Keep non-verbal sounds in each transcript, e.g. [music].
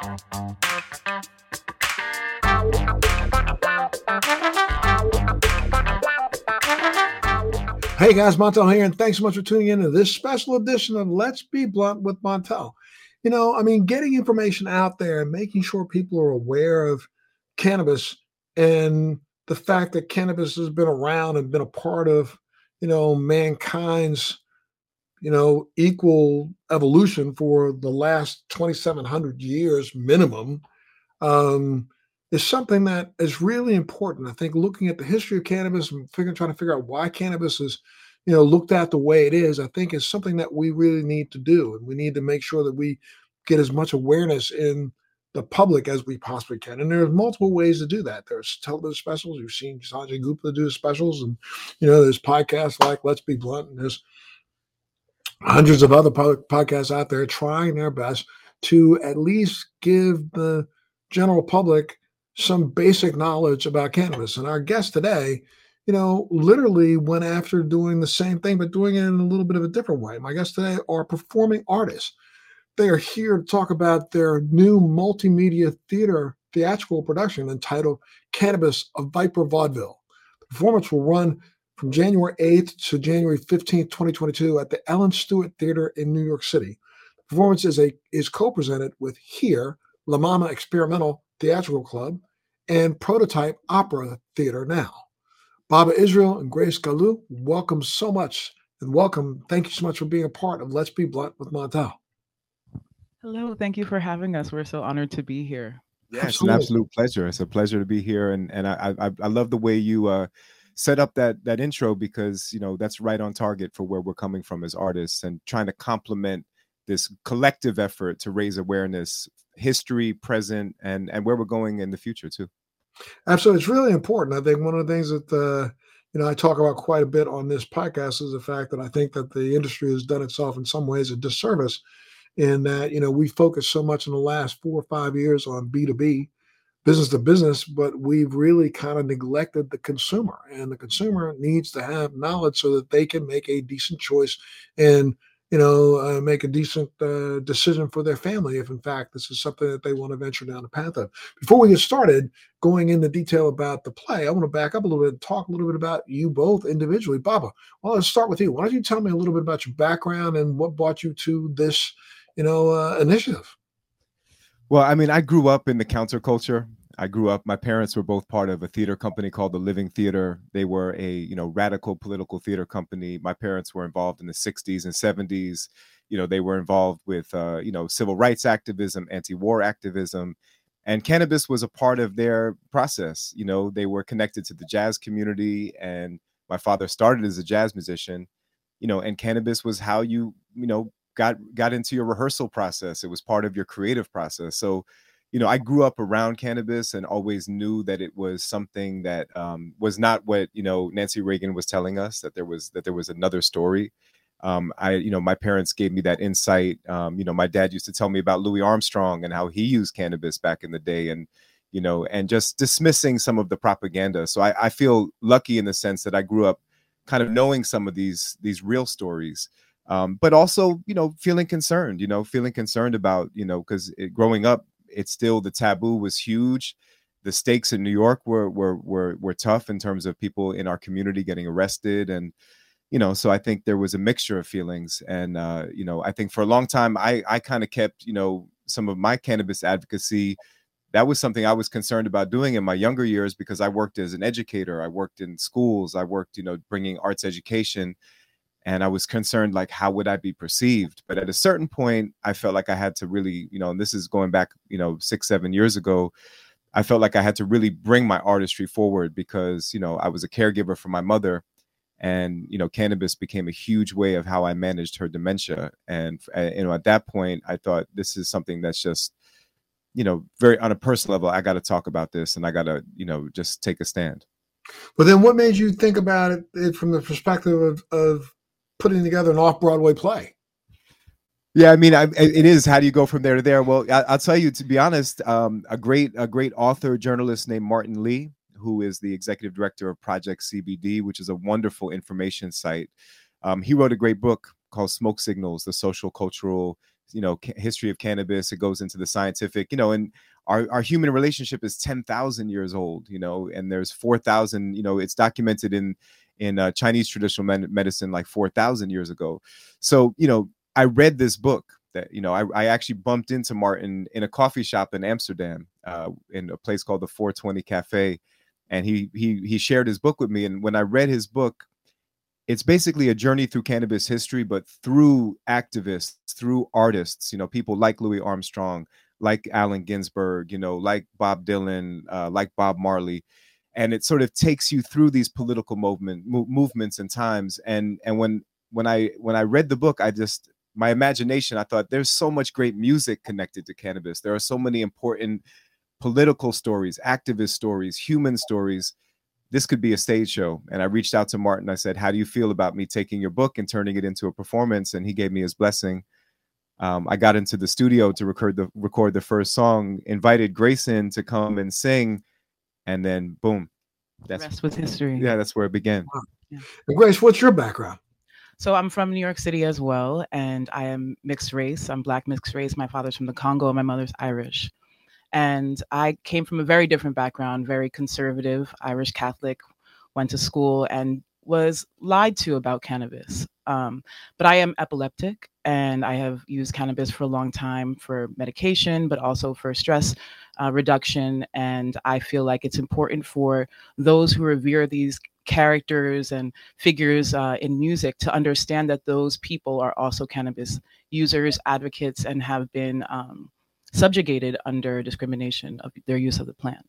Hey guys, Montel here, and thanks so much for tuning in to this special edition of Let's Be Blunt with Montel. You know, I mean, getting information out there and making sure people are aware of cannabis and the fact that cannabis has been around and been a part of, you know, mankind's, you know, equal evolution for the last 2,700 years minimum. Um, is something that is really important. I think looking at the history of cannabis and figuring, trying to figure out why cannabis is, you know, looked at the way it is, I think is something that we really need to do. And we need to make sure that we get as much awareness in the public as we possibly can. And there's multiple ways to do that. There's television specials. You've seen Sanjay Gupta do specials. And, you know, there's podcasts like Let's Be Blunt. And there's hundreds of other podcasts out there trying their best to at least give the general public some basic knowledge about cannabis. And our guest today, you know, literally went after doing the same thing, but doing it in a little bit of a different way. My guests today are performing artists. They are here to talk about their new multimedia theater theatrical production entitled Cannabis of Viper Vaudeville. The performance will run from January 8th to January 15th, 2022 at the Ellen Stewart Theater in New York City. The performance is a is co-presented with Here, La Mama Experimental Theatrical Club, and Prototype Opera Theater now. Baba Israel and Grace Galu, welcome so much and welcome. Thank you so much for being a part of Let's Be Blunt with Montel. Hello, thank you for having us. We're so honored to be here. Yeah, it's an absolute pleasure. It's a pleasure to be here, and and I I, I love the way you uh, set up that that intro because you know that's right on target for where we're coming from as artists and trying to complement this collective effort to raise awareness history, present, and and where we're going in the future too. Absolutely, it's really important. I think one of the things that uh, you know I talk about quite a bit on this podcast is the fact that I think that the industry has done itself in some ways a disservice in that you know we focus so much in the last four or five years on B two B, business to business, but we've really kind of neglected the consumer, and the consumer needs to have knowledge so that they can make a decent choice and you know, uh, make a decent uh, decision for their family if, in fact, this is something that they want to venture down the path of. Before we get started going into detail about the play, I want to back up a little bit and talk a little bit about you both individually. Baba, well, let's start with you. Why don't you tell me a little bit about your background and what brought you to this, you know, uh, initiative? Well, I mean, I grew up in the counterculture. I grew up. My parents were both part of a theater company called the Living Theater. They were a you know radical political theater company. My parents were involved in the '60s and '70s. You know, they were involved with uh, you know civil rights activism, anti-war activism, and cannabis was a part of their process. You know, they were connected to the jazz community, and my father started as a jazz musician. You know, and cannabis was how you you know got got into your rehearsal process. It was part of your creative process. So you know, I grew up around cannabis and always knew that it was something that um, was not what you know Nancy Reagan was telling us that there was that there was another story. Um, I, you know, my parents gave me that insight. Um, you know, my dad used to tell me about Louis Armstrong and how he used cannabis back in the day, and you know, and just dismissing some of the propaganda. So I, I feel lucky in the sense that I grew up kind of knowing some of these these real stories. Um, but also, you know, feeling concerned, you know, feeling concerned about, you know, because growing up, it's still the taboo was huge. The stakes in New York were were were were tough in terms of people in our community getting arrested and you know so i think there was a mixture of feelings and uh, you know i think for a long time i i kind of kept you know some of my cannabis advocacy that was something i was concerned about doing in my younger years because i worked as an educator i worked in schools i worked you know bringing arts education and i was concerned like how would i be perceived? But at a certain point i felt like i had to really you know and this is going back you know six seven years ago i felt like i had to really bring my artistry forward because you know i was a caregiver for my mother and you know cannabis became a huge way of how i managed her dementia. And you know at that point i thought this is something that's just you know very on a personal level i got to talk about this and i got to you know just take a stand. But then what made you think about it, eh, from the perspective of, of putting together an off Broadway play. Yeah, I mean, I, it is. How do you go from there to there? Well, I, will tell you. To be honest, um, a great a great author journalist named Martin Lee, who is the executive director of Project CBD, which is a wonderful information site. Um, he wrote a great book called Smoke Signals: The Social Cultural you know ca- history of cannabis. It goes into the scientific, you know, and our, our human relationship is 10,000 years old, you know, and there's 4,000, you know, it's documented in in uh, Chinese traditional med- medicine like 4,000 years ago. So, you know, I read this book that, you know, I, I actually bumped into Martin in a coffee shop in Amsterdam, uh, in a place called the 420 Cafe. And he he he shared his book with me. And when I read his book, it's basically a journey through cannabis history, but through activists, through artists, you know, people like Louis Armstrong, like Allen Ginsberg, you know, like Bob Dylan, uh, like Bob Marley, and it sort of takes you through these political movement mo- movements and times. And and when when I when I read the book, I just my imagination, I thought there's so much great music connected to cannabis. There are so many important political stories, activist stories, human stories. This could be a stage show. And I reached out to Martin. I said, How do you feel about me taking your book and turning it into a performance? And he gave me his blessing um, I got into the studio to record the record the first song, invited Grace in to come and sing, and then boom, that's rest was history. Yeah, that's where it began. Wow. Yeah. Grace, what's your background? So I'm from New York City as well, and I am mixed race. I'm black mixed race. My father's from the Congo, and my mother's Irish. And I came from a very different background, very conservative, Irish Catholic. Went to school and was lied to about cannabis. Um, but I am epileptic and I have used cannabis for a long time for medication, but also for stress uh, reduction. And I feel like it's important for those who revere these characters and figures uh, in music to understand that those people are also cannabis users, advocates, and have been um, subjugated under discrimination of their use of the plant.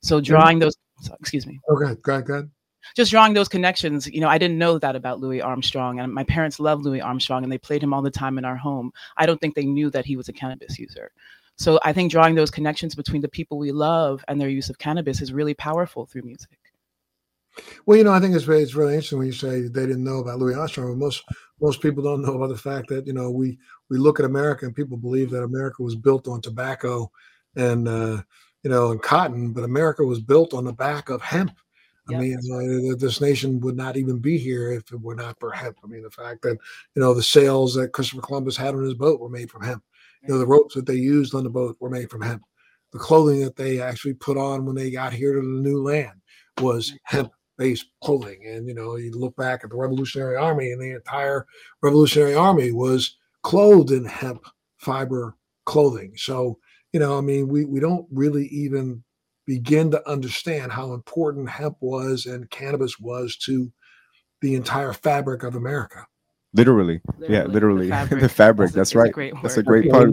So drawing those, excuse me. Okay, go ahead, go ahead just drawing those connections, you know, I didn't know that about Louis Armstrong, and my parents loved Louis Armstrong, and they played him all the time in our home. I don't think they knew that he was a cannabis user. So I think drawing those connections between the people we love and their use of cannabis is really powerful through music. Well, you know, I think it's it's really interesting when you say they didn't know about Louis Armstrong. Most most people don't know about the fact that you know we we look at America and people believe that America was built on tobacco and uh, you know and cotton, but America was built on the back of hemp I mean, uh, this nation would not even be here if it were not for hemp. I mean, the fact that you know the sails that Christopher Columbus had on his boat were made from hemp. You know, the ropes that they used on the boat were made from hemp. The clothing that they actually put on when they got here to the new land was hemp-based clothing. And you know, you look back at the Revolutionary Army, and the entire Revolutionary Army was clothed in hemp fiber clothing. So, you know, I mean, we we don't really even begin to understand how important hemp was and cannabis was to the entire fabric of America. Literally, literally yeah, literally the fabric. [laughs] the fabric that's, that's right. That's a great part.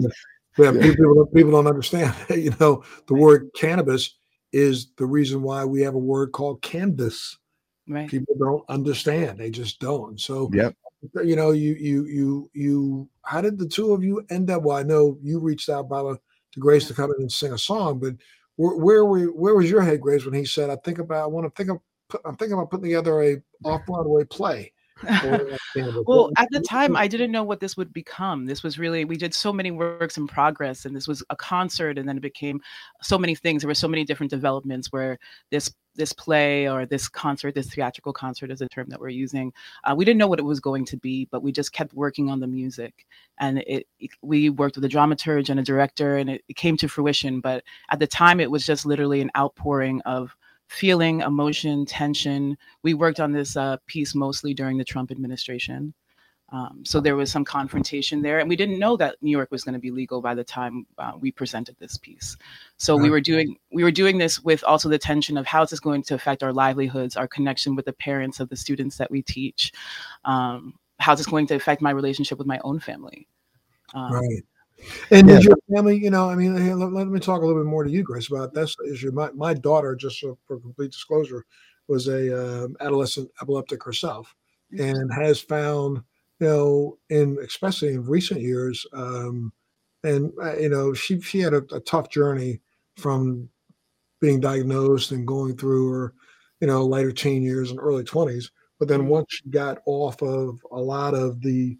Yeah, people, people don't understand. [laughs] you know, the word cannabis is the reason why we have a word called canvas. Right. People don't understand. They just don't. So, yep. you know, you you you you. How did the two of you end up? Well, I know you reached out, Baba, to Grace to come in and sing a song, but where, were where was your head, Grace, when he said, "I think about I want to think of I'm thinking about putting together a off Broadway play." Well, at the time, I didn't know what this would become. This was really, we did so many works in progress, and this was a concert, and then it became so many things. There were so many different developments where this this play or this concert, this theatrical concert is a term that we're using. Uh, we didn't know what it was going to be, but we just kept working on the music. And it, it we worked with a dramaturge and a director, and it, it came to fruition. But at the time, it was just literally an outpouring of feeling, emotion, tension. We worked on this uh, piece mostly during the Trump administration. Um, so there was some confrontation there, and we didn't know that New York was going to be legal by the time uh, we presented this piece. So we were doing we were doing this with also the tension of how is this going to affect our livelihoods, our connection with the parents of the students that we teach, um, how is this going to affect my relationship with my own family. Um, right. And yeah. did your family, you know, I mean, hey, let, let, me talk a little bit more to you, Grace, about this issue. My, my daughter, just for complete disclosure, was a um, adolescent epileptic herself and has found you know, in especially in recent years, um, and uh, you know, she she had a, a, tough journey from being diagnosed and going through her, you know, later teen years and early twenties. But then mm-hmm. once she got off of a lot of the,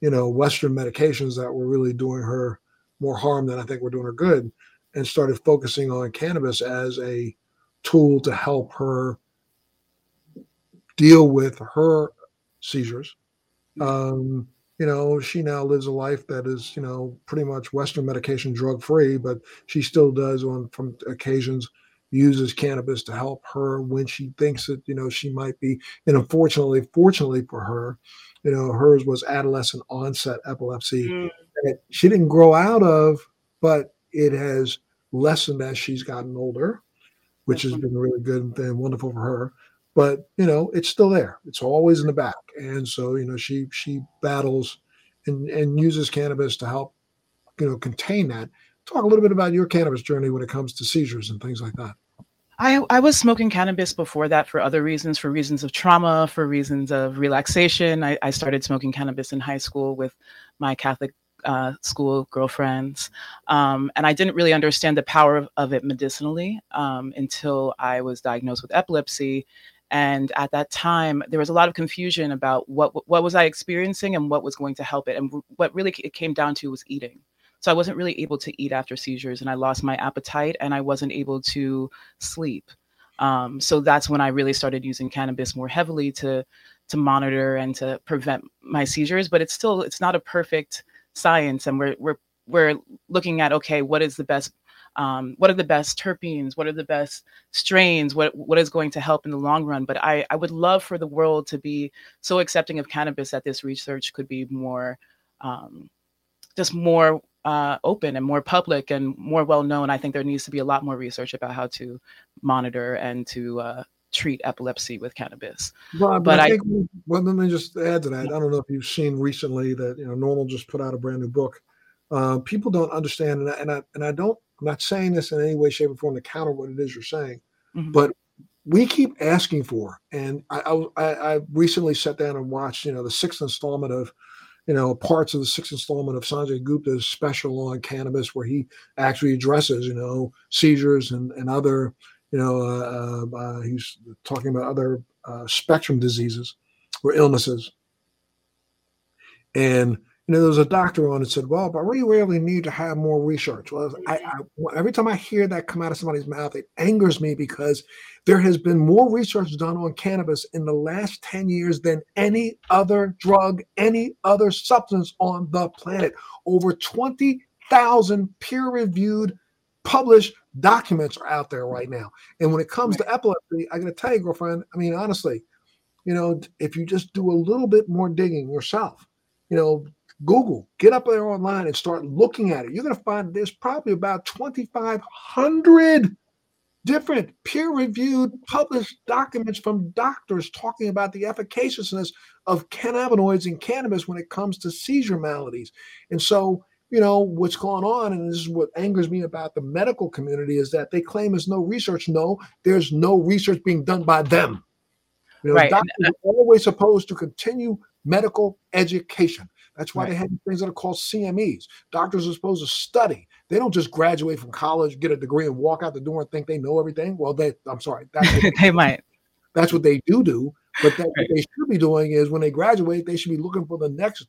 you know, Western medications that were really doing her more harm than I think were doing her good, and started focusing on cannabis as a tool to help her deal with her seizures. Um, you know, she now lives a life that is, you know, pretty much Western medication drug free, but she still does on from occasions uses cannabis to help her when she thinks that, you know, she might be. And unfortunately, fortunately for her, you know, hers was adolescent onset epilepsy mm. that she didn't grow out of, but it has lessened as she's gotten older, which has been really good and wonderful for her but you know it's still there it's always in the back and so you know she she battles and and uses cannabis to help you know contain that talk a little bit about your cannabis journey when it comes to seizures and things like that I, I was smoking cannabis before that for other reasons, for reasons of trauma, for reasons of relaxation. I, I started smoking cannabis in high school with my Catholic uh, school girlfriends. Um, and I didn't really understand the power of, of it medicinally um, until I was diagnosed with epilepsy and at that time there was a lot of confusion about what what was i experiencing and what was going to help it and what really it came down to was eating so i wasn't really able to eat after seizures and i lost my appetite and i wasn't able to sleep. Um, so that's when i really started using cannabis more heavily to to monitor and to prevent my seizures but it's still it's not a perfect science and we're we're we're looking at okay what is the best um, what are the best terpenes? What are the best strains? What what is going to help in the long run? But i i would love for the world to be so accepting of cannabis that this research could be more um, just more uh, open and more public and more well known i think there needs to be a lot more research about how to monitor and to uh, treat epilepsy with cannabis. Well, but I, think, I well, let me just add to that. I don't know if you've seen recently that you know NORML just put out a brand new book. Uh, people don't understand, and I, and I and I don't I'm not saying this in any way, shape, or form to counter what it is you're saying, mm-hmm. but we keep asking for. And I, I, I recently sat down and watched, you know, the sixth installment of, you know, parts of the sixth installment of Sanjay Gupta's special on cannabis, where he actually addresses, you know, seizures and and other, you know, uh, uh, uh he's talking about other uh, spectrum diseases or illnesses. And you know, there was a doctor on and said, "Well, but we really need to have more research." Well, I, I, every time I hear that come out of somebody's mouth, it angers me because there has been more research done on cannabis in the last ten years than any other drug, any other substance on the planet. Over twenty thousand peer-reviewed, published documents are out there right now. And when it comes to epilepsy, I got to tell you, girlfriend. I mean, honestly, you know, if you just do a little bit more digging yourself, you know, Google, get up there online and start looking at it. You're going to find there's probably about 2,500 different peer reviewed, published documents from doctors talking about the efficaciousness of cannabinoids in cannabis when it comes to seizure maladies. And so, you know, what's going on, and this is what angers me about the medical community, is that they claim there's no research. No, there's no research being done by them. You know, right. doctors uh, are always supposed to continue medical education. That's why right. they have things that are called CMEs. Doctors are supposed to study. They don't just graduate from college, get a degree, and walk out the door and think they know everything. Well, they I'm sorry, that's [laughs] they, they might. That's what they do do. But that, right. what they should be doing is when they graduate, they should be looking for the next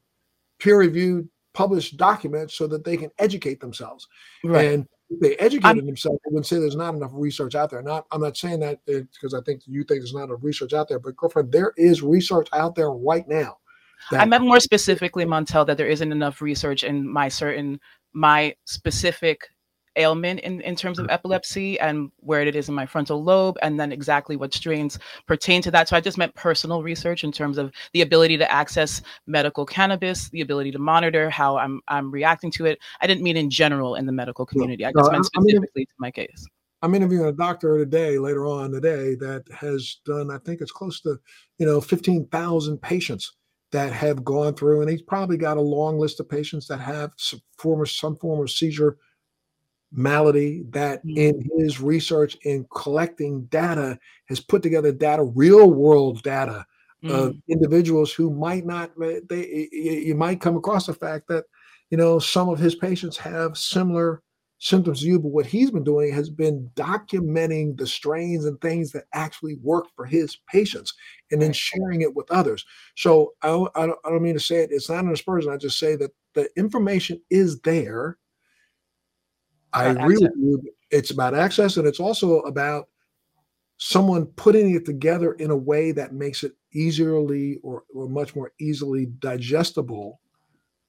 peer-reviewed published document so that they can educate themselves. Right. And if they educated I'm, themselves, they wouldn't say there's not enough research out there. Not, I'm not saying that because I think you think there's not enough research out there, but girlfriend, there is research out there right now that- I meant more specifically, Montel, that there isn't enough research in my certain my specific ailment in, in terms of mm-hmm. epilepsy and where it is in my frontal lobe and then exactly what strains pertain to that. So i just meant personal research in terms of the ability to access medical cannabis the ability to monitor how i'm i'm reacting to it. I didn't mean in general in the medical community. I just no, meant specifically I mean, to my case. I'm interviewing a doctor today later on today that has done i think it's close to you know 15000 patients that have gone through, and he's probably got a long list of patients that have some form of, some form of seizure malady that mm-hmm. in his research in collecting data has put together data real world data mm-hmm. of mm. individuals who might not they you might come across the fact that you know some of his patients have similar symptoms to you, but what he's been doing has been documenting the strains and things that actually work for his patients and then sharing it with others. So I, I, don't, I don't mean to say it, it's not an aspersion. I just say that the information is there. I really it's about access and it's also about someone putting it together in a way that makes it easily or, or much more easily digestible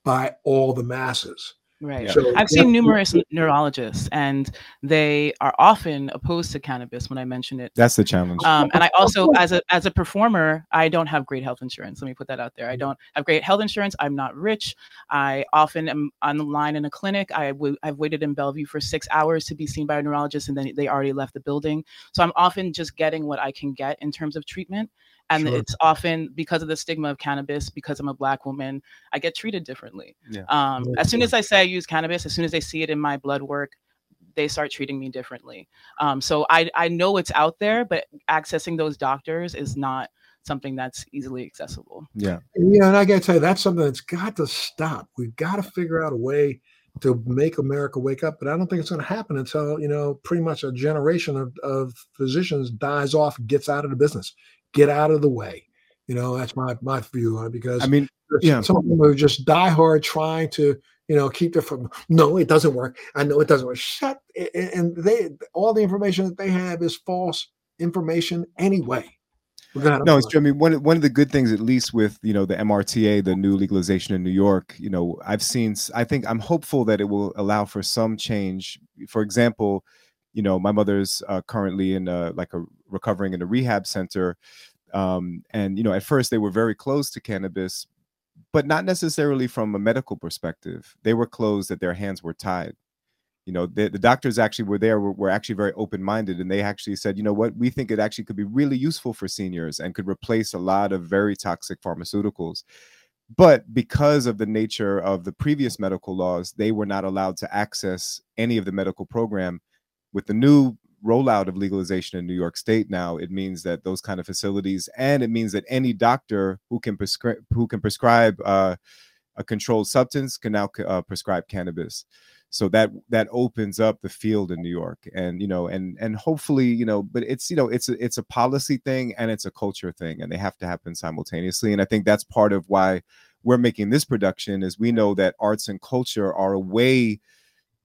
by all the masses. Right. So, I've seen numerous neurologists, and they are often opposed to cannabis when I mention it. That's the challenge. Um, and I also, [laughs] as a as a performer, I don't have great health insurance. Let me put that out there. I don't have great health insurance. I'm not rich. I often am on the line in a clinic. I w- I've waited in Bellevue for six hours to be seen by a neurologist, and then they already left the building. So I'm often just getting what I can get in terms of treatment and sure. it's often because of the stigma of cannabis because i'm a black woman i get treated differently yeah. um, as soon as i say i use cannabis as soon as they see it in my blood work they start treating me differently um, so I, I know it's out there but accessing those doctors is not something that's easily accessible yeah yeah and i gotta tell you that's something that's got to stop we've got to figure out a way to make America wake up. But I don't think it's going to happen until, you know, pretty much a generation of, of physicians dies off, gets out of the business get out of the way. You know, that's my my view on it because I mean, yeah, some of them are just die hard trying to you know keep their from. No, it doesn't work. I know it doesn't work. Shut and they all the information that they have is false information anyway. No, it's true. I mean, one one of the good things, at least with you know the MRTA, the new legalization in New York, you know, I've seen. I think I'm hopeful that it will allow for some change. For example, you know, my mother's uh, currently in a, like a recovering in a rehab center. Um, and, you know, at first they were very close to cannabis, but not necessarily from a medical perspective. They were closed that their hands were tied. You know, the, the doctors actually were there, were, were actually very open minded. And they actually said, you know what, we think it actually could be really useful for seniors and could replace a lot of very toxic pharmaceuticals but because of the nature of the previous medical laws they were not allowed to access any of the medical program with the new rollout of legalization in New York State now, it means that those kind of facilities, and it means that any doctor who can prescribe who can prescribe uh, a controlled substance can now uh, prescribe cannabis. So that that opens up the field in New York, and you know, and and hopefully, you know, but it's you know, it's a, it's a policy thing and it's a culture thing, and they have to happen simultaneously. And I think that's part of why we're making this production is we know that arts and culture are a way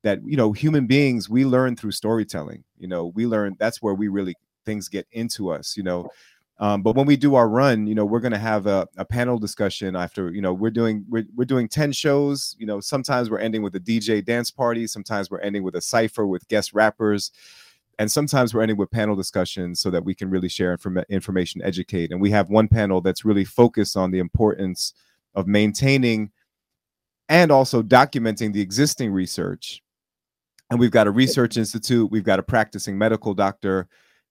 that you know human beings we learn through storytelling you know we learn that's where we really things get into us you know um, but when we do our run you know we're going to have a, a, panel discussion after you know we're doing we're, we're doing 10 shows you know sometimes we're ending with a dj dance party sometimes we're ending with a cipher with guest rappers and sometimes we're ending with panel discussions so that we can really share inform- information educate and we have one panel that's really focused on the importance of maintaining and also documenting the existing research and we've got a research institute we've got a practicing medical doctor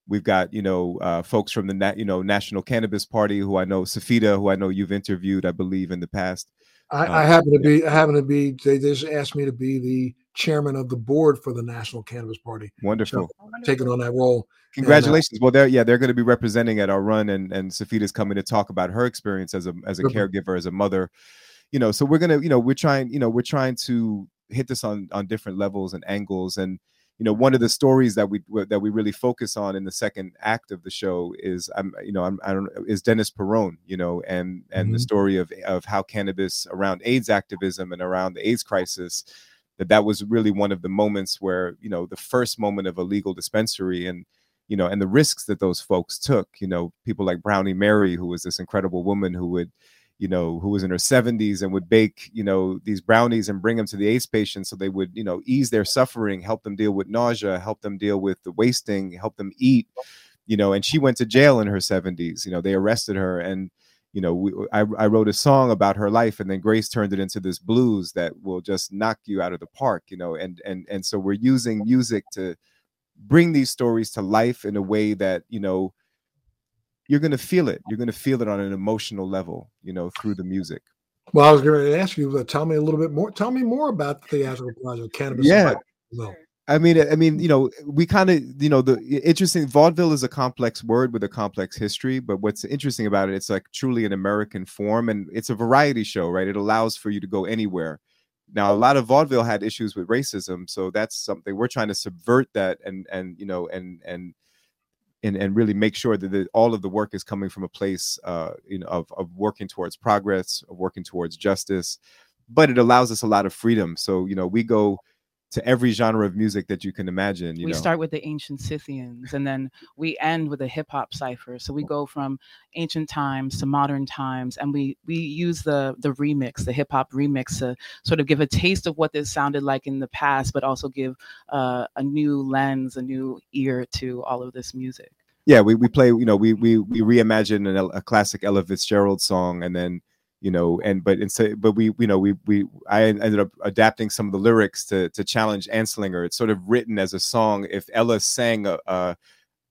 we've got you know uh, folks from the you know national cannabis party who i know safida who i know you've interviewed i believe in the past. I, uh, I happen to be i happen to be they just asked me to be the chairman of the board for the national cannabis party. Wonderful. so taking on that role. Congratulations and, uh, well they're yeah they're going to be representing at our run and and safida's coming to talk about her experience as a as a caregiver as a mother. You know so we're gonna you know we're trying you know we're trying to hit this on on different levels and angles and you know one of the stories that we that we really focus on in the second act of the show is i'm you know i'm i don't is dennis peron you know and and mm-hmm. the story of of how cannabis around aids activism and around the aids crisis that that was really one of the moments where you know the first moment of a legal dispensary and you know and the risks that those folks took you know people like brownie mary who was this incredible woman who would you know, who was in her 70s and would bake, you know, these brownies and bring them to the AIDS patients so they would, you know, ease their suffering, help them deal with nausea, help them deal with the wasting, help them eat, you know, and she went to jail in her 70s. You know, they arrested her and, you know, we, I, I wrote a song about her life and then Grace turned it into this blues that will just knock you out of the park, you know, and, and, and so we're using music to bring these stories to life in a way that, you know, you're going to feel it. You're going to feel it on an emotional level, you know, through the music. Well, I was going to ask you, uh, tell me a little bit more. Tell me more about the theatrical project, Cannabis. Yeah. I mean, I mean, you know, we kind of, you know, the interesting vaudeville is a complex word with a complex history. But what's interesting about it, it's like truly an American form, and it's a variety show, right? It allows for you to go anywhere. Now, a lot of vaudeville had issues with racism, so that's something we're trying to subvert that, and and you know, and and and, and really make sure that the, all of the work is coming from a place uh, you know of, of working towards progress of working towards justice but it allows us a lot of freedom. So you know we go to every genre of music that you can imagine. You we know? start with the ancient Scythians, and then we end with a hip hop cipher. So we go from ancient times to modern times, and we we use the the remix, the hip hop remix, to sort of give a taste of what this sounded like in the past, but also give uh, a new lens, a new ear to all of this music. Yeah, we, we play. You know, we we we reimagine an, a classic Ella Fitzgerald song, and then you know and but instead but we you know we we i ended up adapting some of the lyrics to to challenge anslinger. It's sort of written as a song. If ella sang a, a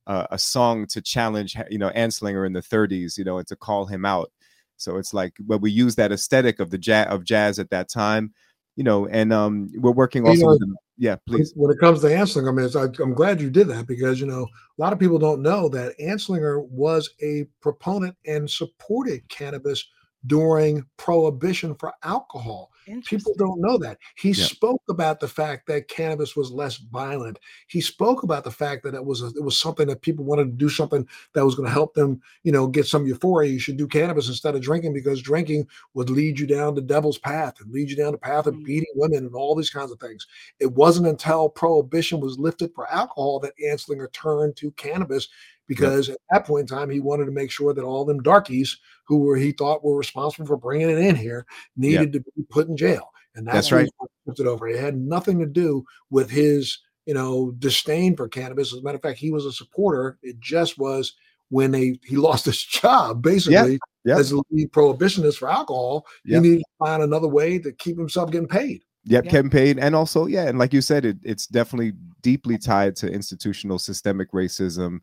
a song to challenge you know anslinger in the 30s you know and to call him out. So it's like but we use that aesthetic of the jazz of jazz at that time you know and um we're working also you know, yeah please. when it comes to anslinger I mean, I, i'm glad you did that because you know a lot of people don't know that anslinger was a proponent and supported cannabis during prohibition for alcohol. People don't know that. He yeah. spoke about the fact that cannabis was less violent. He spoke about the fact that it was a, it was something that people wanted to do something that was going to help them, you know, get some euphoria. You should do cannabis instead of drinking because drinking would lead you down the devil's path and lead you down the path of beating women and all these kinds of things. It wasn't until prohibition was lifted for alcohol that Anslinger turned to cannabis because yep. at that point in time he wanted to make sure that all them darkies who were he thought were responsible for bringing it in here needed yep. to be put in jail. And that's, that's right. it over. It had nothing to do with his you know disdain for cannabis. As a matter of fact he was a supporter. It just was when they he [laughs] lost his job basically yep. as a lead prohibitionist for alcohol. He needed to find another way to keep himself getting paid. Yep, yep, paid, and also yeah, and like you said, it, it's definitely deeply tied to institutional systemic racism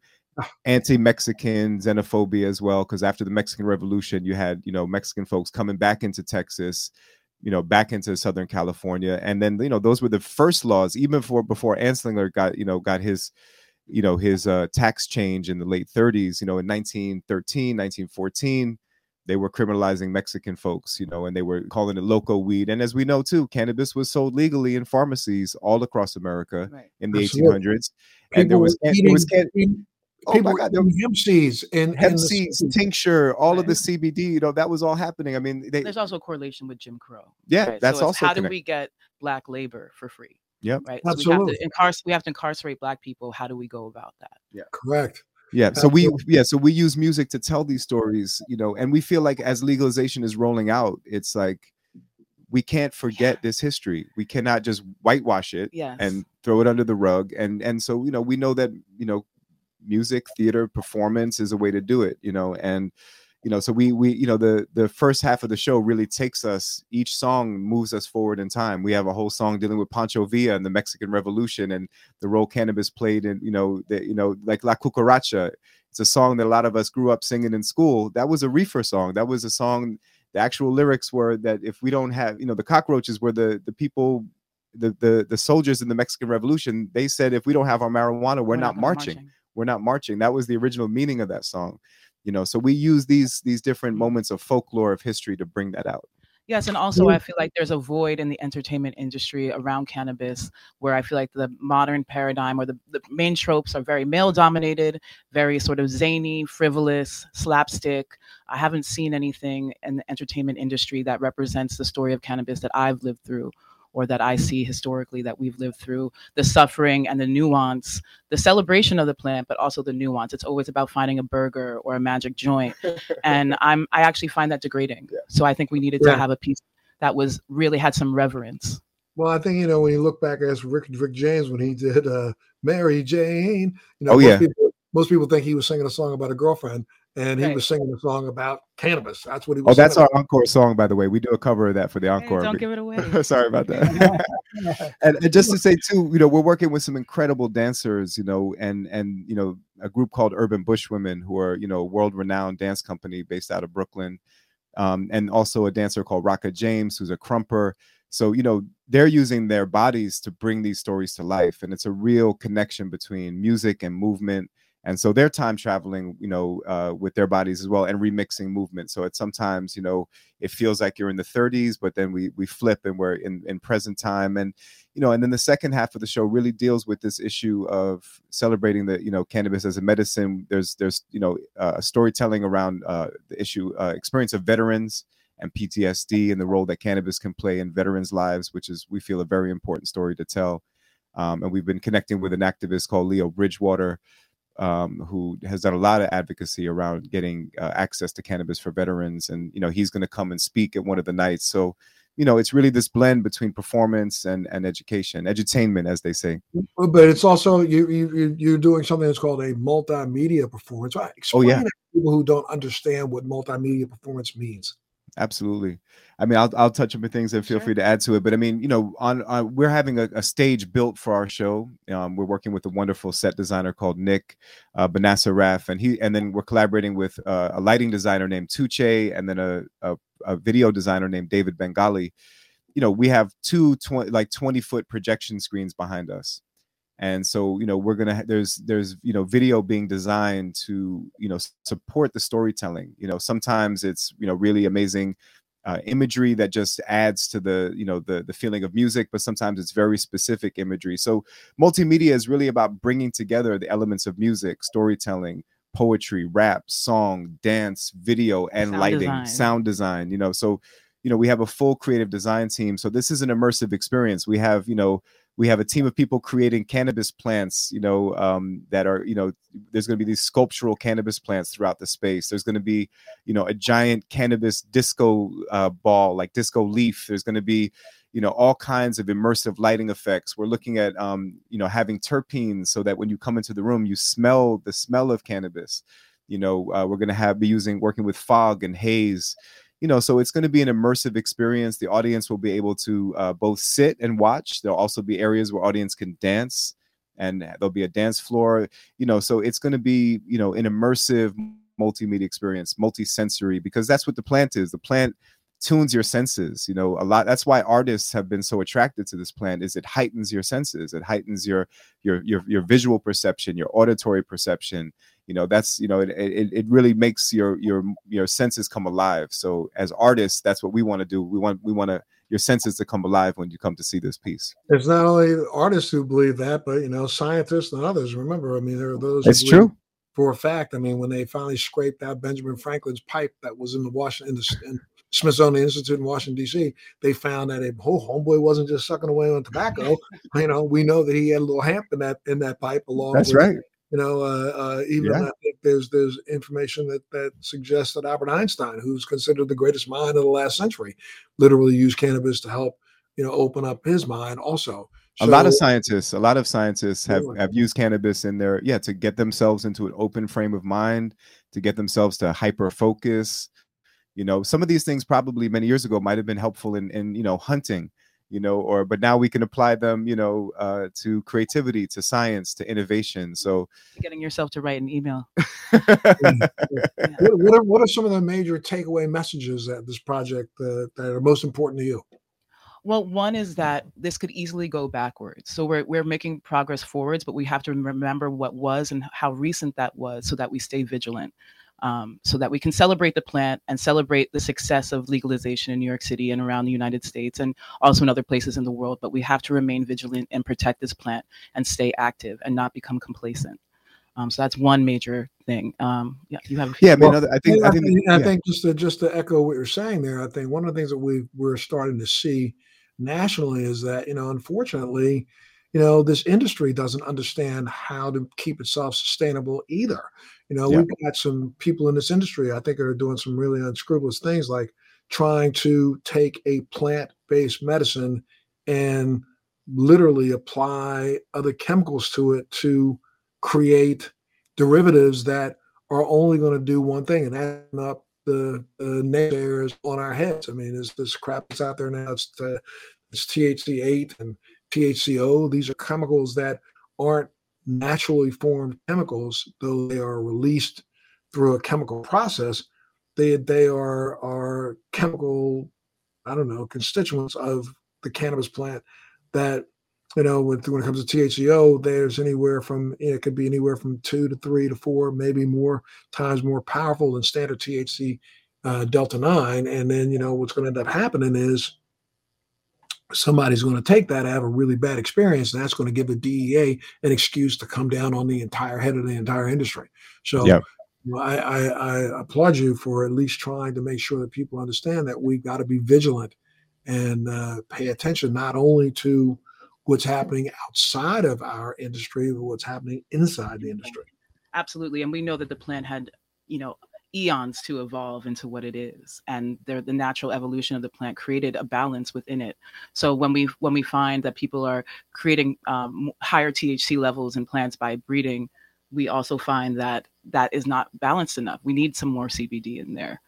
anti-Mexican xenophobia as well. Because after the Mexican Revolution, you had you know Mexican folks coming back into Texas, you know, back into Southern California, and then you know those were the first laws, even for before Anslinger got you know got his you know his uh, tax change in the late 30s. You know, in 1913, 1914 they were criminalizing Mexican folks, you know, and they were calling it loco weed. And as we know too, cannabis was sold legally in pharmacies all across America right. in the Absolutely. 1800s. People and there was, eating, there was oh people my God, there hemp seeds and hemp seeds, tincture, all right. of the CBD. You know, that was all happening. I mean, they, there's also a correlation with Jim Crow. Yeah, right? that's so also how do we get black labor for free? Yep. Right. So Absolutely. we have to incarcerate. We have to incarcerate black people. How do we go about that? Yeah. Correct. Yeah. So we yeah. So we use music to tell these stories. You know, and we feel like as legalization is rolling out, it's like we can't forget this history. We cannot just whitewash it yes. and throw it under the rug. And and so you know we know that you know music theater performance is a way to do it you know and you know so we we you know the the first half of the show really takes us each song moves us forward in time. We have a whole song dealing with pancho villa and the mexican revolution and the role cannabis played in you know the you know like la cucaracha. It's a song that a lot of us grew up singing in school. That was a reefer song. That was a song the actual lyrics were that if we don't have you know the cockroaches were the the people the the, the soldiers in the mexican revolution. They said if we don't have our marijuana we're, we're not, not marching. marching we're not marching that was the original meaning of that song you know so we use these these different mm-hmm. moments of folklore of history to bring that out Yes, and also I feel like there's a void in the entertainment industry around cannabis where I feel like the modern paradigm or the, the main tropes are very male dominated, very sort of zany, frivolous, slapstick. I haven't seen anything in the entertainment industry that represents the story of cannabis that I've lived through or that I see historically that we've lived through the suffering and the nuance, the celebration of the plant, but also the nuance. It's always about finding a burger or a magic joint. and [laughs] I'm I actually find that degrading. Yeah. So I think we needed yeah. to have a piece that was really had some reverence. Well, I think you know when you look back as Rick Rick James when he did uh, Mary Jane, you know, oh, most yeah. people most people think he was singing a song about a girlfriend, and he right. was singing a song about cannabis. That's what he was. Oh, that's our encore song, by the way. We do a cover of that for the encore. Hey, don't give it away. [laughs] Sorry about that. [laughs] and, and, just to say too, you know, we're working with some incredible dancers, you know, and and you know, a group called Urban Bush Women, who are you know, world-renowned dance company based out of Brooklyn, um, and also a dancer called Raka James, who's a krumper. So you know, they're using their bodies to bring these stories to life, and it's a real connection between music and movement and so they're time traveling you know uh, with their bodies as well and remixing movement so it's sometimes you know it feels like you're in the 30s but then we we flip and we're in in present time. And you know and then the second half of the show really deals with this issue of celebrating the you know cannabis as a medicine. There's there's you know uh, storytelling around uh, the issue uh, experience of veterans and PTSD and the role that cannabis can play in veterans' lives, which is we feel a very important story to tell. Um, and we've been connecting with an activist called Leo Bridgewater, um, who has done a lot of advocacy around getting uh, access to cannabis for veterans. And you know, he's going to come and speak at one of the nights. So, you know, it's really this blend between performance and and education, edutainment, as they say. But it's also you you you're doing something that's called a multimedia performance. Explain oh yeah, people who don't understand what multimedia performance means absolutely. I mean, I'll I'll touch on the things and feel sure. free to add to it. But I mean, you know, on, on we're having a, a, stage built for our show. Um, we're working with a wonderful set designer called Nick uh, Benacerraf, and he and then we're collaborating with uh, a lighting designer named Tuche, and then a, a, a video designer named David Bengali. You know, we have two 20, like twenty foot projection screens behind us and so you know we're gonna there's there's you know video being designed to you know support the storytelling. You know sometimes it's you know really amazing uh, imagery that just adds to the you know the the feeling of music but sometimes it's very specific imagery. So multimedia is really about bringing together the elements of music storytelling poetry rap song dance video and sound lighting design. sound design you know? So you know we have a full creative design team. So this is an immersive experience. We have you know we have a team of people creating cannabis plants you know um, that are you know there's going to be these sculptural cannabis plants throughout the space. There's going to be you know a giant cannabis disco uh, ball like disco leaf. There's going to be you know all kinds of immersive lighting effects. We're looking at um, you know having terpenes so that when you come into the room you smell the smell of cannabis. You know uh, we're going to have be using working with fog and haze you know so it's going to be an immersive experience. The audience will be able to uh, both sit and watch. There'll also be areas where audience can dance and there'll be a dance floor you know so it's going to be you know an immersive multimedia experience multi-sensory because that's what the plant is. The plant tunes your senses you know a lot that's why artists have been so attracted to this plant is it heightens your senses. It heightens your your your, your visual perception your auditory perception you know that's you know it, it, it really makes your your your senses come alive so as artists that's what we want to do we want we want to your senses to come alive when you come to see this piece there's not only artists who believe that but you know scientists and others remember i mean there are those it's true for a fact i mean when they finally scraped out benjamin franklin's pipe that was in the washington in the, in Smithsonian Institute in Washington D.C. They found that a whole homeboy wasn't just sucking away on tobacco. [laughs] you know, we know that he had a little hemp in that in that pipe along. That's with, right. You know, uh, uh, even yeah. I think there's there's information that that suggests that Albert Einstein, who's considered the greatest mind of the last century, literally used cannabis to help you know open up his mind also. So, a lot of scientists, a lot of scientists have have used cannabis in their yeah to get themselves into an open frame of mind, to get themselves to hyper focus. You know, some of these things probably many years ago might have been helpful in in you know hunting you know or but now we can apply them you know uh, to creativity to science to innovation so getting yourself to write an email. [laughs] What, what, are, what are some of the major takeaway messages at this project uh, that are most important to you? Well, one is that this could easily go backwards. So we're we're making progress forwards, but we have to remember what was and how recent that was so that we stay vigilant um, so that we can celebrate the plant and celebrate the success of legalization in New York City and around the United States and also in other places in the world. But we have to remain vigilant and protect this plant and stay active and not become complacent. Um, so that's one major thing. Um, yeah, you have. Yeah, I mean, well, I think I think, I think, yeah. I think just to just to echo what you're saying there, I think one of the things that we we're starting to see nationally is that you know, unfortunately, you know, this industry doesn't understand how to keep itself sustainable either. You know, yeah. we've got some people in this industry, I think, are doing some really unscrupulous things like trying to take a plant based medicine and literally apply other chemicals to it to create derivatives that are only going to do one thing and add up the, the naysayers on our heads. I mean, there's this crap that's out there now. It's, uh, it's THC8 and THCO. These are chemicals that aren't naturally formed chemicals, though they are released through a chemical process, they they are are chemical, I don't know, constituents of the cannabis plant that you know when, when it comes to THCO, there's anywhere from it could be anywhere from two to three to four, maybe more times more powerful than standard THC uh, delta nine. And then you know what's going to end up happening is somebody's going to take that, have a really bad experience, and that's going to give the DEA an excuse to come down on the entire head of the entire industry. So, Well, I, I, I, applaud you for at least trying to make sure that people understand that we've got to be vigilant and uh, pay attention not only to what's happening outside of our industry, but what's happening inside the industry. Absolutely, and we know that the plan had, you know, eons to evolve into what it is and the natural evolution of the plant created a balance within it. So when we when we find that people are creating um, higher thc levels in plants by breeding we also find that that is not balanced enough. We need some more cbd in there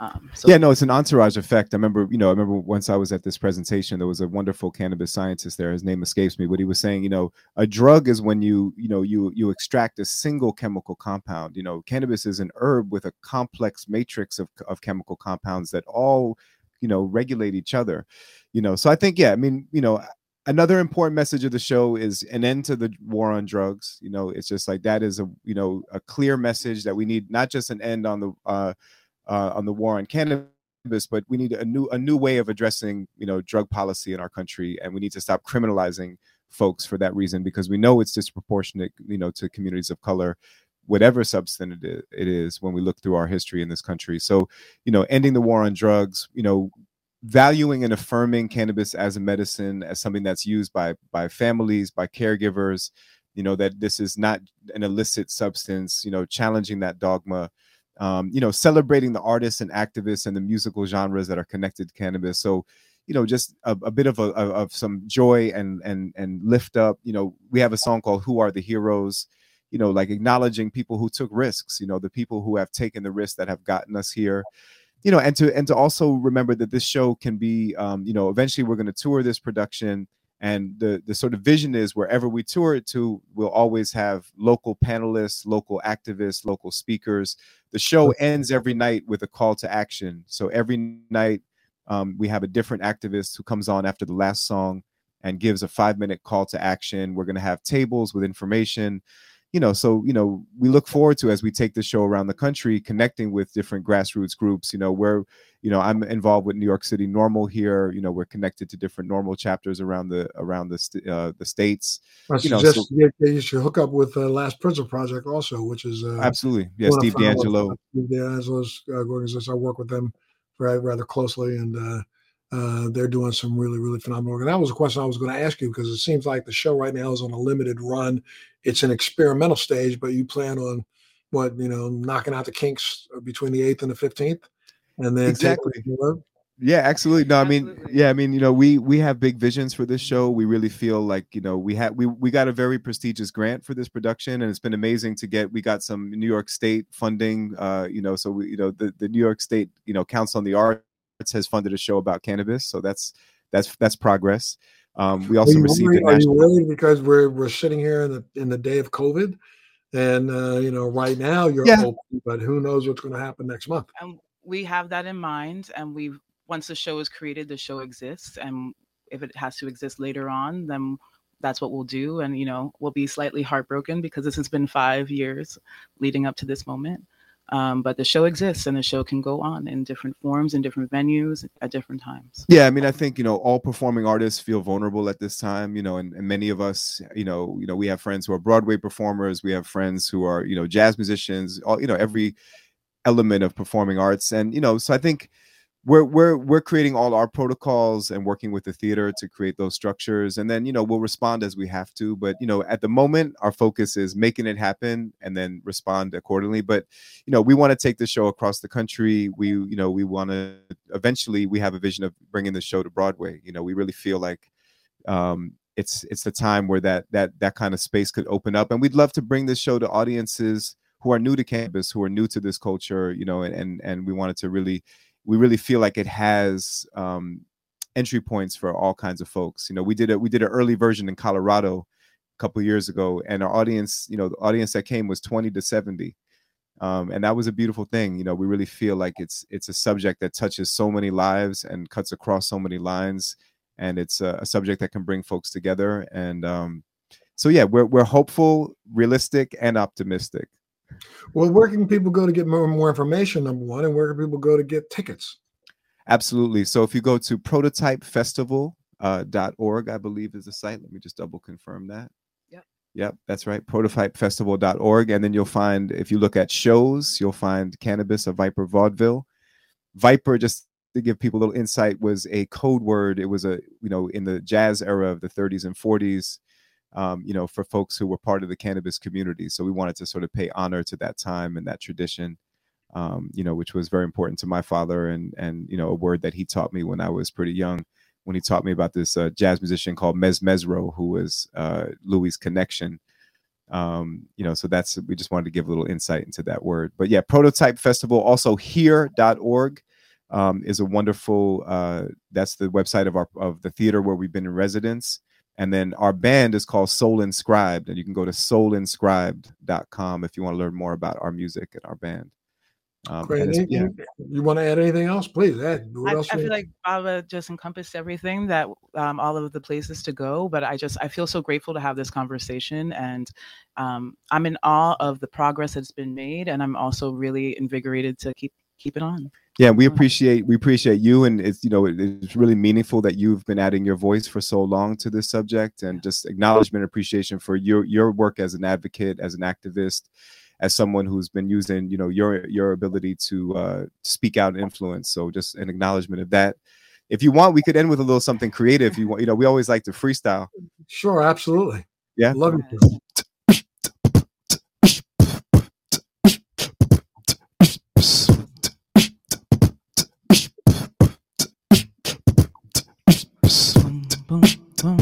um, so yeah, no, it's an entourage effect. I remember, you know, I remember once I was at this presentation, there was a wonderful cannabis scientist there. His name escapes me, but he was saying, you know, a drug is when you, you know, you you extract a single chemical compound. You know, cannabis is an herb with a complex matrix of of chemical compounds that all, you know, regulate each other. You know, so I think, yeah, I mean, you know, another important message of the show is an end to the war on drugs. You know, it's just like that is a you know a clear message that we need not just an end on the uh uh, on the war on cannabis, but we need a new a new way of addressing you know drug policy in our country, and we need to stop criminalizing folks for that reason because we know it's disproportionate you know to communities of color whatever substance it is when we look through our history in this country. So you know ending the war on drugs you know valuing and affirming cannabis as a medicine as something that's used by by families by caregivers you know that this is not an illicit substance you know challenging that dogma um, you know, celebrating the artists and activists and the musical genres that are connected to cannabis. So, you know, just a, a bit of a of some joy and and and lift up. You know, we have a song called "Who Are the Heroes." You know, like acknowledging people who took risks. You know, the people who have taken the risks that have gotten us here you know and to and to also remember that this show can be um, you know eventually we're going to tour this production and the the sort of vision is wherever we tour it to we'll always have local panelists local activists local speakers. The show ends every night with a call to action. So every night um, we have a different activist who comes on after the last song and gives a five minute call to action. We're going to have tables with information you know, so you know, we look forward to as we take the show around the country, connecting with different grassroots groups. You know, where you know I'm involved with New York City NORML here. You know, we're connected to different NORML chapters around the around the st- uh, the states. I you know, so, you should hook up with uh, Last Prisoner Project also, which is uh, absolutely yeah, Steve DeAngelo. Steve DeAngelo's uh, organization. I work with them very rather closely, and uh, uh, they're doing some really, really phenomenal work. And that was a question I was going to ask you because it seems like the show right now is on a limited run. It's an experimental stage, but you plan on what you know, knocking out the kinks between the eighth and the fifteenth, and then exactly. Yeah, absolutely. No, I mean, yeah, I mean, you know, we we have big visions for this show. We really feel like, you know, we had we we got a very prestigious grant for this production, and it's been amazing to get. We got some New York State funding. Uh, you know, so we, you know, the the New York State, you know, Council on the Arts has funded a show about cannabis, so that's that's that's progress. Um, we also received. Worried, are you worried because we're we're sitting here in the in the day of COVID, and uh, you know right now you're yeah. open, but who knows what's going to happen next month? And we have that in mind, and we once the show is created, the show exists, and if it has to exist later on, then that's what we'll do. And you know, we'll be slightly heartbroken because this has been five years leading up to this moment. Um, but the show exists and the show can go on in different forms in different venues at different times. Yeah i mean i think you know all performing artists feel vulnerable at this time you know and, and many of us you know you know we have friends who are broadway performers we have friends who are you know jazz musicians all you know every element of performing arts. And you know so i think we're we're we're creating all our protocols and working with the theater to create those structures and then you know we'll respond as we have to but you know at the moment our focus is making it happen and then respond accordingly but you know we want to take the show across the country. We you know we want to eventually we have a vision of bringing the show to broadway. You know we really feel like um it's it's the time where that that that kind of space could open up and we'd love to bring this show to audiences who are new to campus who are new to this culture you know and and, and we wanted to really we really feel like it has um, entry points for all kinds of folks. You know, we did a we did an early version in Colorado a couple years ago, and our audience, you know, the audience that came was 20 to 70. Um, and that was a beautiful thing. You know, we really feel like it's it's a subject that touches so many lives and cuts across so many lines, and it's a, a subject that can bring folks together. And um, so, yeah, we're we're hopeful, realistic, and optimistic. Well, where can people go to get more more information? Number one, and where can people go to get tickets? Absolutely. So if you go to prototypefestival.org, uh, .org, I believe is the site. Let me just double confirm that. Yep. Yep, that's right. Prototypefestival.org. And then you'll find, if you look at shows, you'll find Cannabis A Viper Vaudeville. Viper, just to give people a little insight, was a code word. It was a, you know, in the jazz era of the 30s and 40s, um, you know, for folks who were part of the cannabis community. So we wanted to sort of pay honor to that time and that tradition, um, you know, which was very important to my father and, and, you know, a word that he taught me when I was pretty young when he taught me about this uh, jazz musician called Mezz Mezzrow, who was uh, Louis' connection. Um, you know, so that's we just wanted to give a little insight into that word. But yeah, Prototype Festival, also here.org um, is a wonderful uh, that's the website of our of the theater where we've been in residence. And then our band is called Soul Inscribed, and you can go to soulinscribed.com if you want to learn more about our music and our band. Um, Great. Yeah. You want to add anything else? Please add. I, I, feel like Baba just encompassed everything that um, all of the places to go. But I just I feel so grateful to have this conversation, and um, I'm in awe of the progress that's been made, and I'm also really invigorated to keep keep it on. Yeah, we appreciate we appreciate you, and it's you know it's really meaningful that you've been adding your voice for so long to this subject, and just acknowledgement, appreciation for your your work as an advocate, as an activist as someone who's been using you know your your ability to uh, speak out and influence. So just an acknowledgement of that. If you want we could end with a little something creative. You want you know we always like to freestyle. Sure absolutely. Yeah? Love it boom,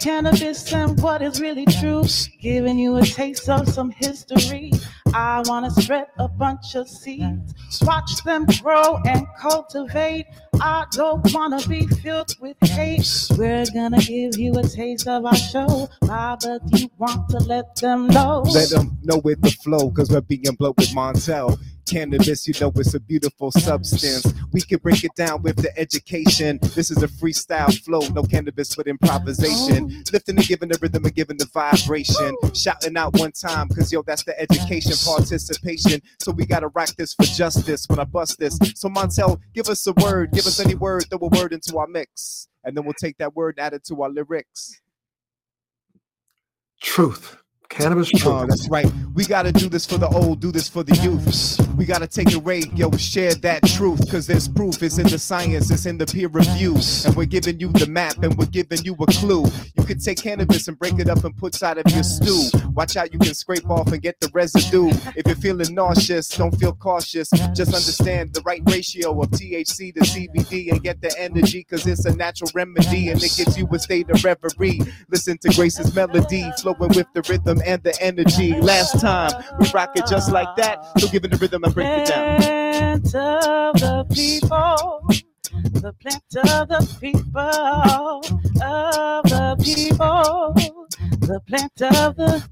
cannabis and what is really true. Giving you a taste of some history. I want to spread a bunch of seeds, watch them grow and cultivate. I don't want to be filled with hate. We're gonna give you a taste of our show. Baba, you want to let them know? Let them know with the flow, cause we're being blown with Montel cannabis, you know it's a beautiful substance. We can break it down with the education. This is a freestyle flow, no cannabis but improvisation. Oh. Lifting and giving the rhythm and giving the vibration. Shouting out one time, cause yo, that's the education participation. So we gotta rock this for justice when I bust this. So Montel, give us a word, give us any word, throw a word into our mix. And then we'll take that word and add it to our lyrics. Truth. Cannabis Oh, that's right. We gotta do this for the old, do this for the youth. We gotta take a rate, yo, share that truth. Cause there's proof, it's in the science, it's in the peer review. And we're giving you the map and we're giving you a clue. You can take cannabis and break it up and put side of your stew. Watch out, you can scrape off and get the residue. If you're feeling nauseous, don't feel cautious. Just understand the right ratio of THC to CBD and get the energy, cause it's a natural remedy and it gives you a state of reverie. Listen to Grace's melody, flowing with the rhythm and the energy. Last time we rock it just like that. So give it the rhythm break it down. Plant of the people, the plant of the people, of the people, the plant of the.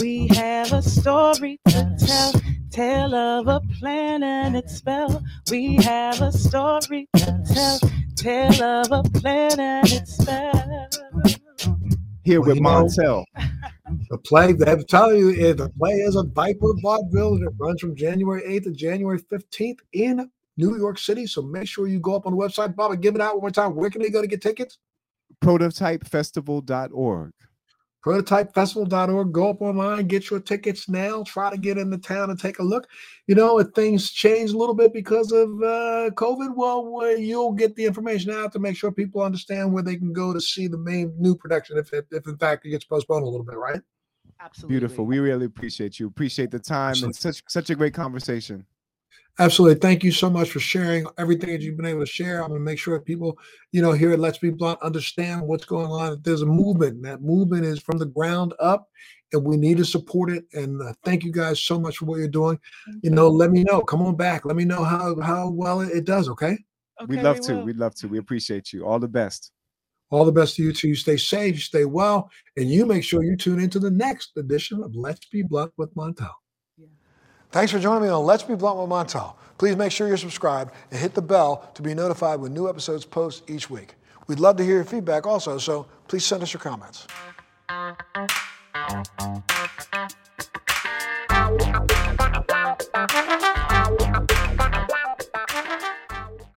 We have a story to tell. Tell of a plan and its spell. We have a story to tell. Tell of a plan and its spell. Here well, with Montel. The play, they have to tell you, eh, the play is a Viper Vaudeville and it runs from January 8th to January 15th in New York City. So make sure you go up on the website. Baba, give it out one more time. Where can they go to get tickets? Prototypefestival.org prototypefestival.org. Go up online, get your tickets now. Try to get into town and take a look. You know, if things change a little bit because of uh, COVID, well, you'll get the information out to make sure people understand where they can go to see the main new production if, if, if in fact it gets postponed a little bit, right? Absolutely. Beautiful. We really appreciate you. Appreciate the time Absolutely. and such such a great conversation. Absolutely. Thank you so much for sharing everything that you've been able to share. I'm going to make sure that people, you know, here at Let's Be Blunt understand what's going on. There's a movement. That movement is from the ground up, and we need to support it. And uh, thank you guys so much for what you're doing. You know, let me know. Come on back. Let me know how how well it, does. Okay. okay We'd love we to. We'd love to. We appreciate you. All the best. All the best to you too. Stay safe, stay well, and you make sure you tune into the next edition of Let's Be Blunt with Montel. Thanks for joining me on Let's Be Blunt with Montel. Please make sure you're subscribed and hit the bell to be notified when new episodes post each week. We'd love to hear your feedback also, so please send us your comments.